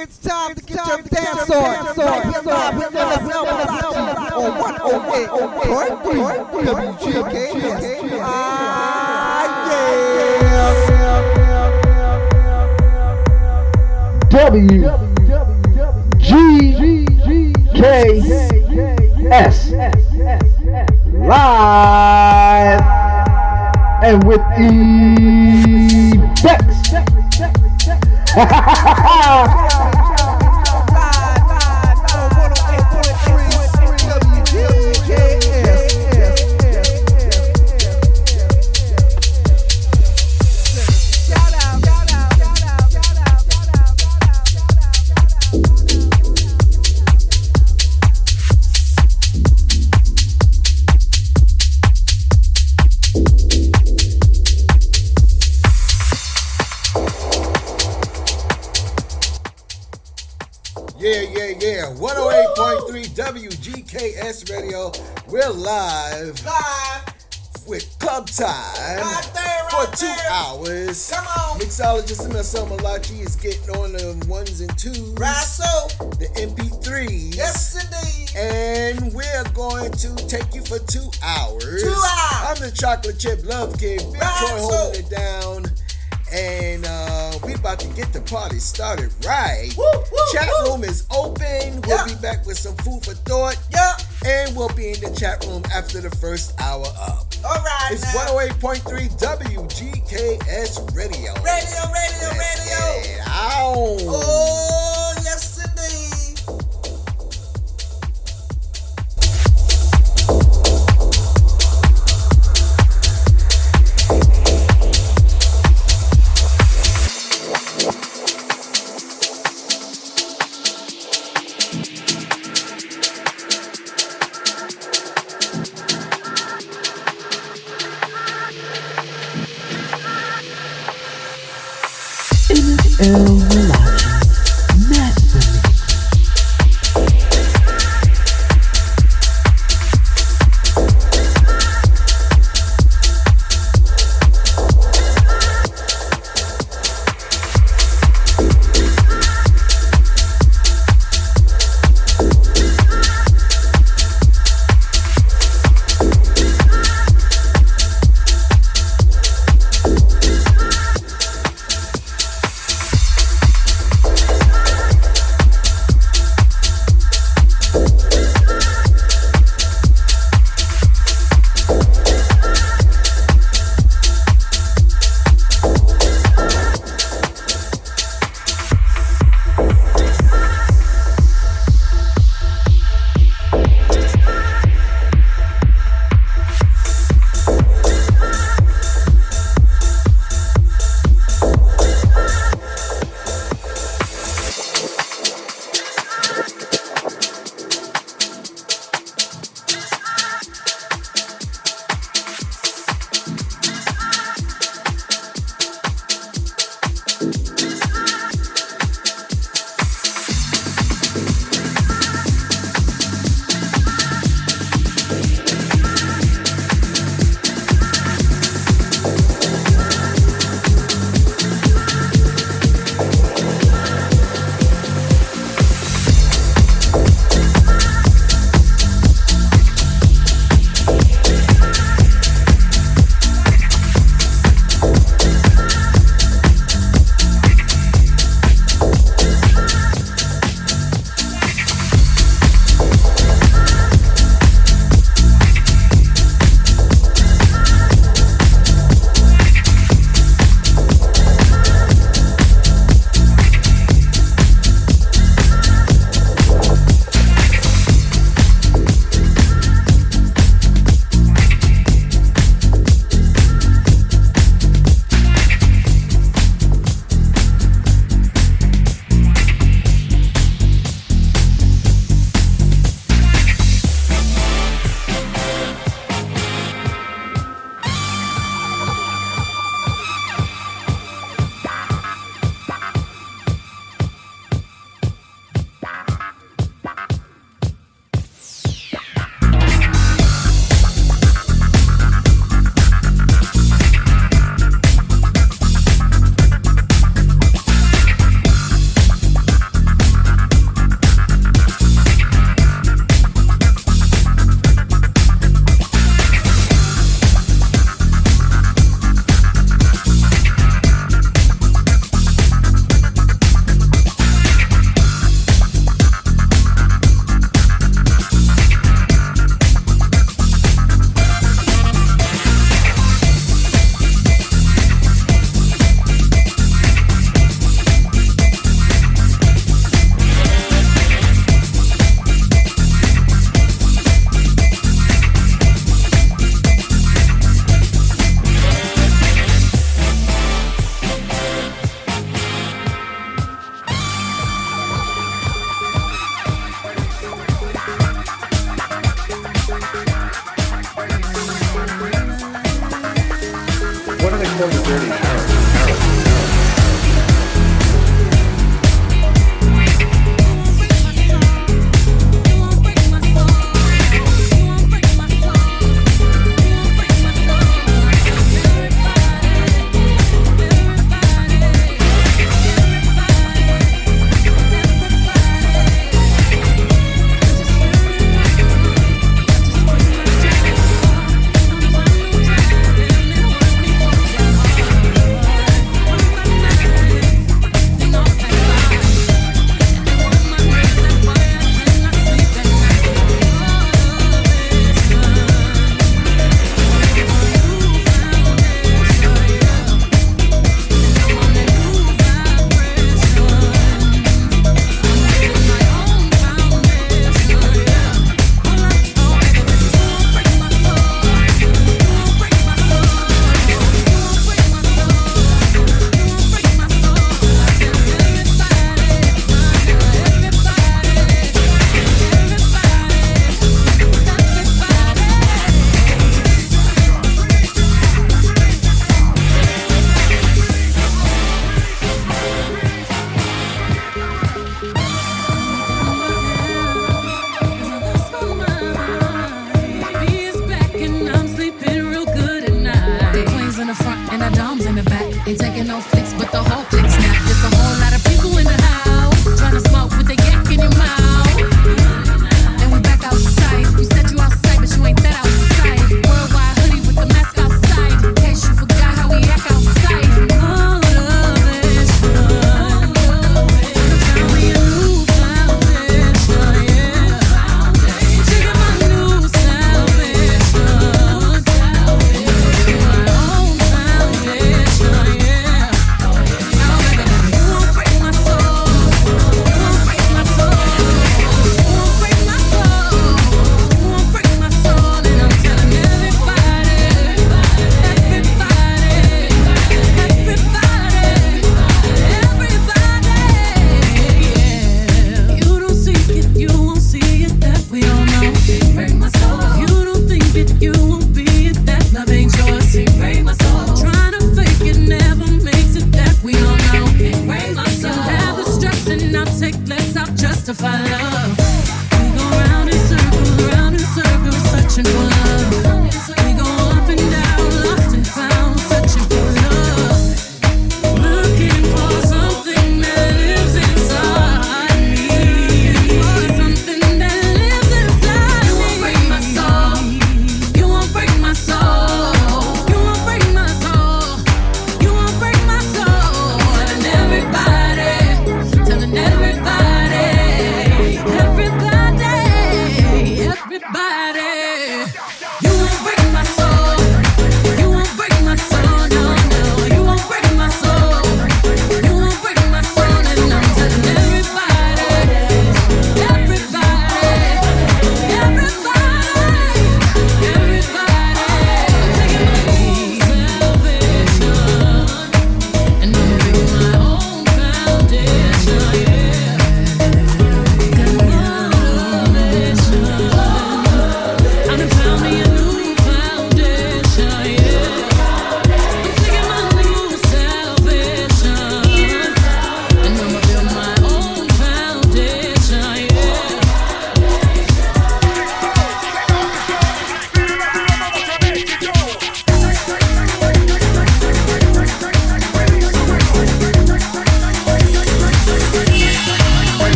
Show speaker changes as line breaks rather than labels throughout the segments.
It's time to get your dance on. Right here live with LSL Malachi on 108.3 WGKS. Ah, yeah.
WGKS live and with effects.
We're live
Live.
with Club Time
Right there,
for two
there.
hours.
Come on.
Mixologist MSL Malachi is getting on the ones and twos,
Right so.
the MP3s.
Yes, indeed.
And we're going to take you for two hours.
Two hours.
I'm the chocolate chip love kid. Big
Right,
Troy
so-
holding it down. And uh, we about to get the party started right.
Woo, woo,
chat
woo.
room is open. We'll be back with some food for thought.
Yeah.
And we'll be in the chat room after the first hour up.
All right.
It's
now.
108.3 WGKS Radio.
Radio, radio,
Let's
radio.
get.
Oh,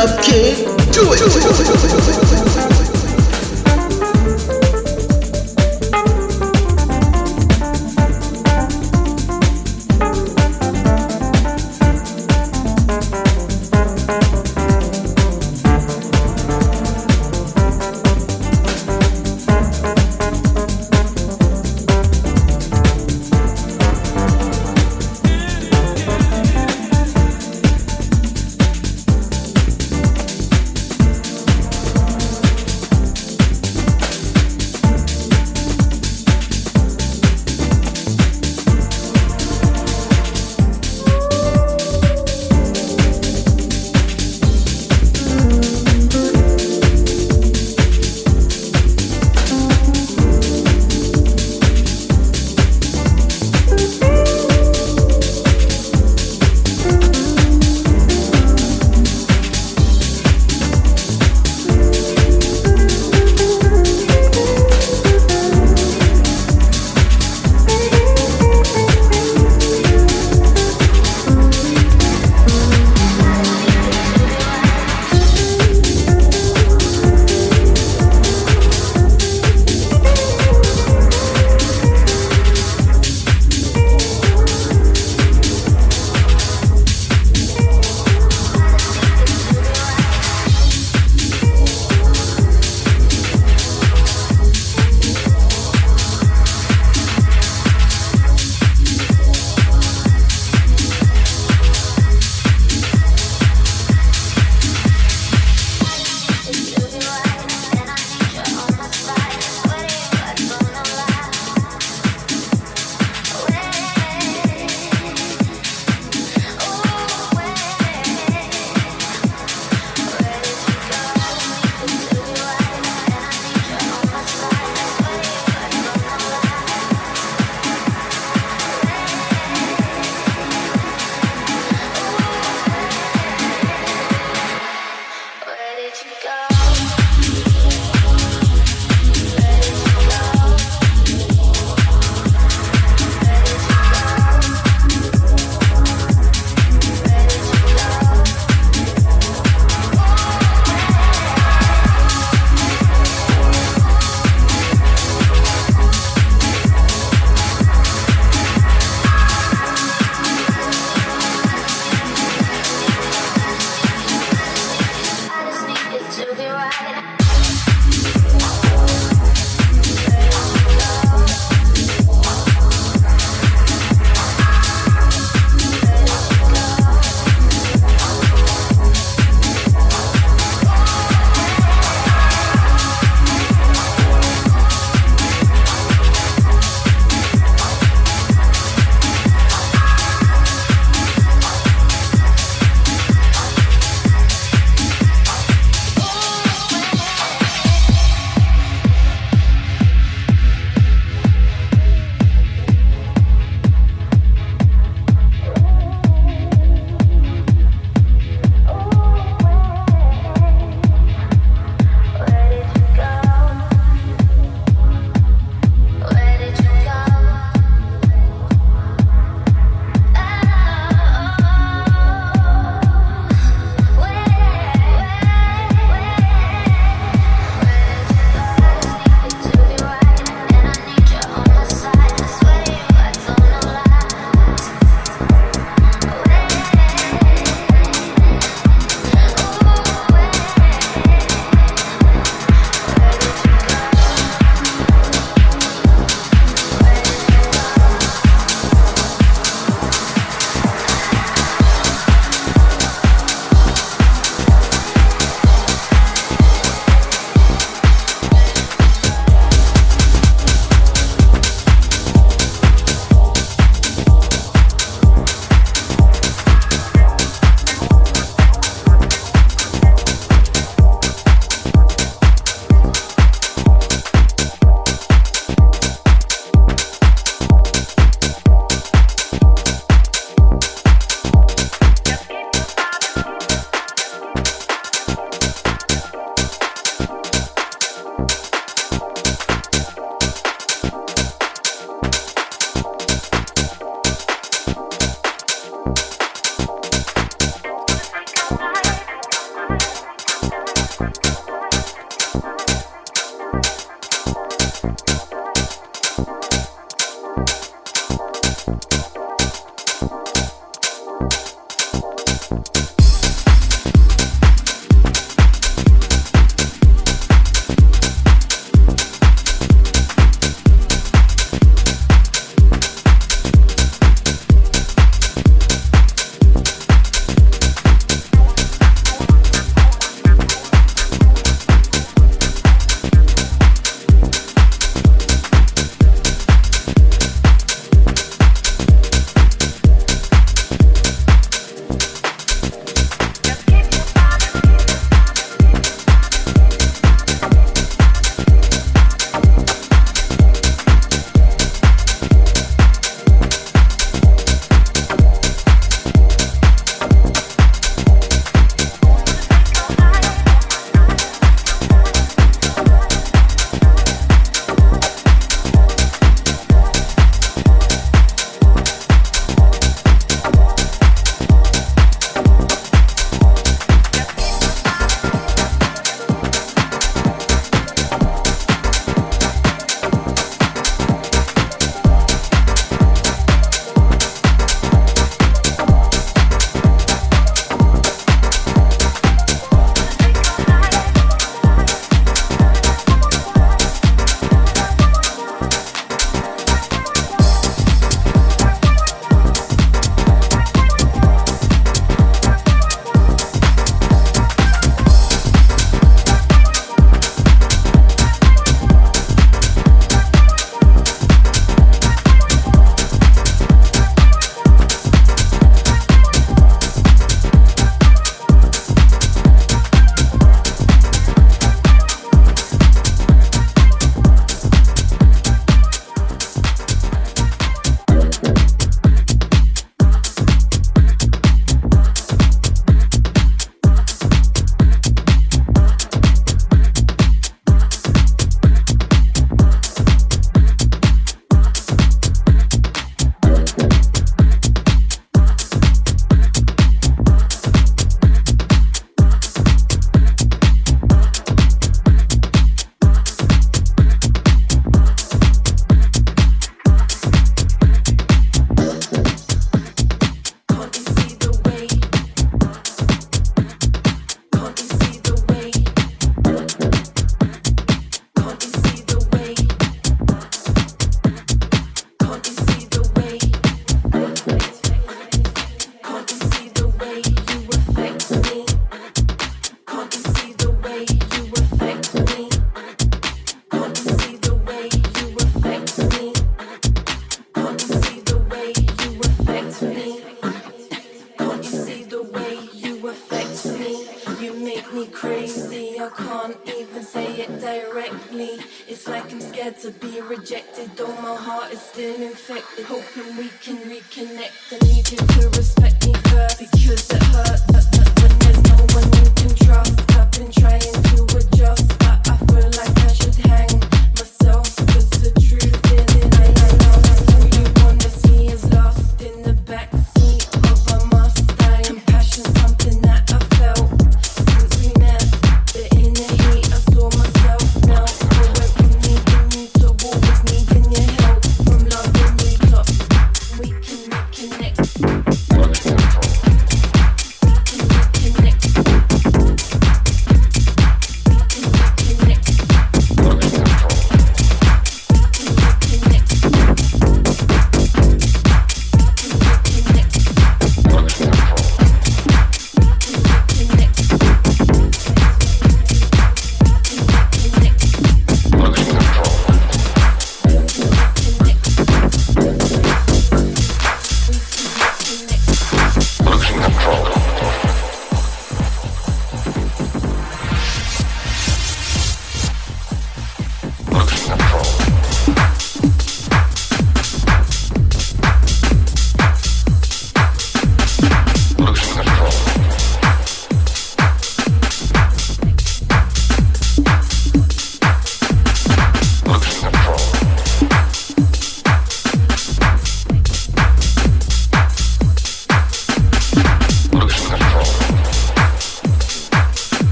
love
kid.
Scared to be rejected, though my heart is still infected. Hoping we can reconnect. I need you to respect me first because it hurts.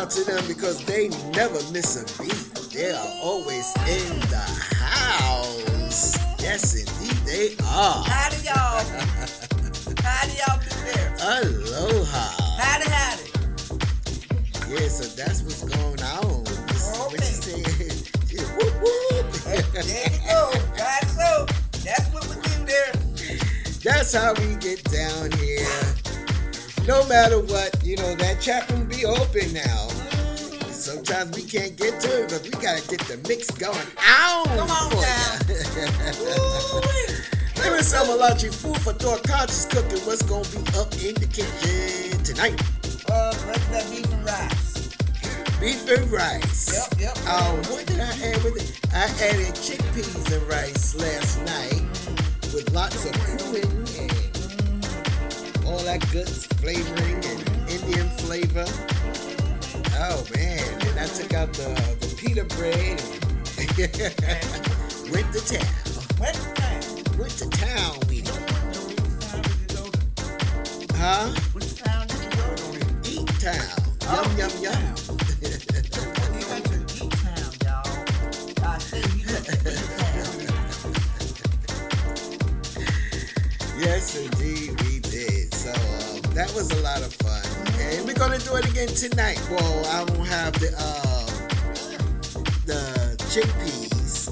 Out to them because gotta get the mix going. Ow!
Come on now.
Give me some Malachi food for thought conscious cooking. What's gonna be up in the kitchen tonight?
Uh, regular beef and rice.
Beef and rice.
Yep, yep.
Um, what did I add with it? I added chickpeas and rice last night with lots of cumin and all that good flavoring and Indian flavor. Oh man! And I took out the, the pita bread went to town.
Went to town.
Went to town with it. Huh?
Which town did you go to?
Eat town. Yum yum yum.
We went to Eat Town, y'all. I say we went to Eat Town.
Yes, indeed, we did. So um, that was a lot of fun, and we're gonna do it again tonight. Well, I won't have the the chickpeas,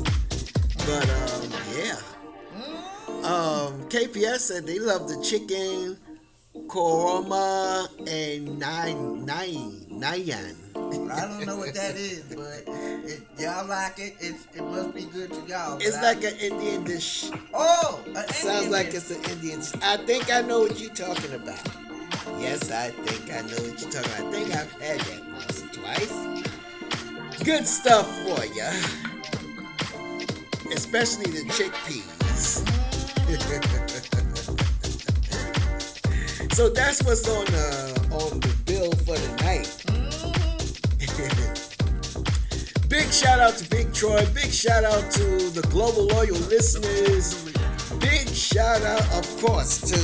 but um, yeah. Um, KPS said they love the chicken korma and nine nine nyan.
I don't know what that is, but it, y'all like it. It's, it must be good to y'all.
It's
I-
like an Indian dish.
oh, an
Sounds
Indian
like it's an Indian. I think I know what you're talking about. Yes, I think I know what you're talking about. I think I've had that once or twice. Good stuff for you. Especially the chickpeas. so that's what's on the on the bill for tonight. Big shout out to Big Troy. Big shout out to the global loyal listeners. Big shout out, of course, to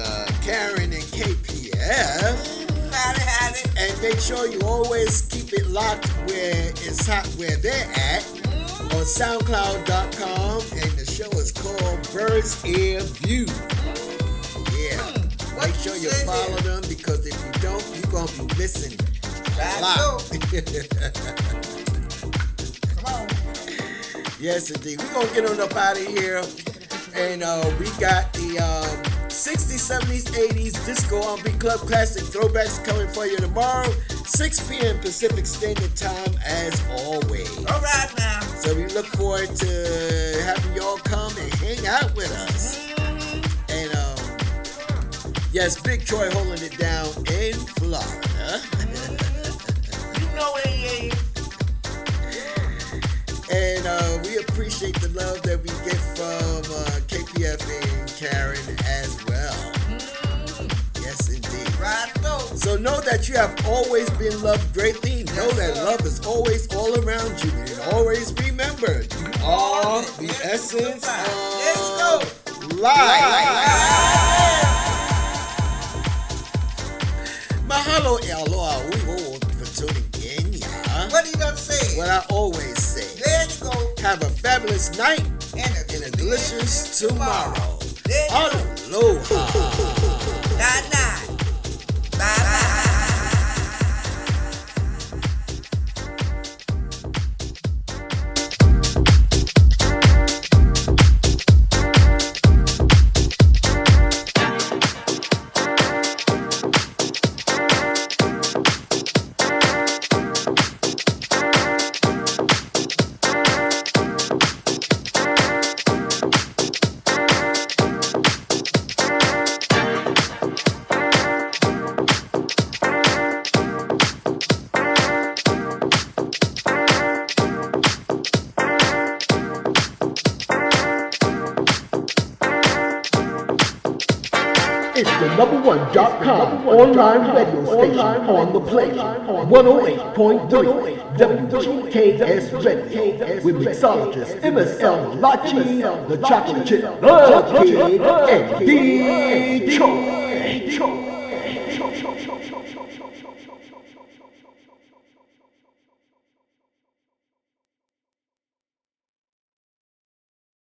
uh, Karen and KPF. And make sure you always keep it locked where it's hot, where they're at on SoundCloud.com. And the show is called Bird's Ear View. Yeah. Make sure you follow them because if you don't, you're to be missing a lot.
Come on.
Yes, indeed. We're going to get on up out of here. And uh, we got the um, 60s, 70s, 80s Disco R&B Club Classic Throwbacks coming for you tomorrow, 6 p.m. Pacific Standard Time, as always.
All right now.
So we look forward to having y'all come and hang out with us. And um, yes, Big Troy holding it down in Florida.
You know it ain't.
And uh, we appreciate the love that we get from uh, KPF and Karen as well. Yes, indeed.
Right, so.
So know that you have always been loved greatly. Know that love is always all around you. And always remember, you are the essence of life. Mahalo e aloha yeah.
What are you gonna say?
What I always say.
There you go.
Have a fabulous night
And a,
and a delicious tomorrow.
You.
Aloha.
Night, night. Bye, bye.
Number dot com online radio station on the plane. 108.3 WGKS Radio with mixologist MSL Lachi, the chocolate chip love kid, and Detroit.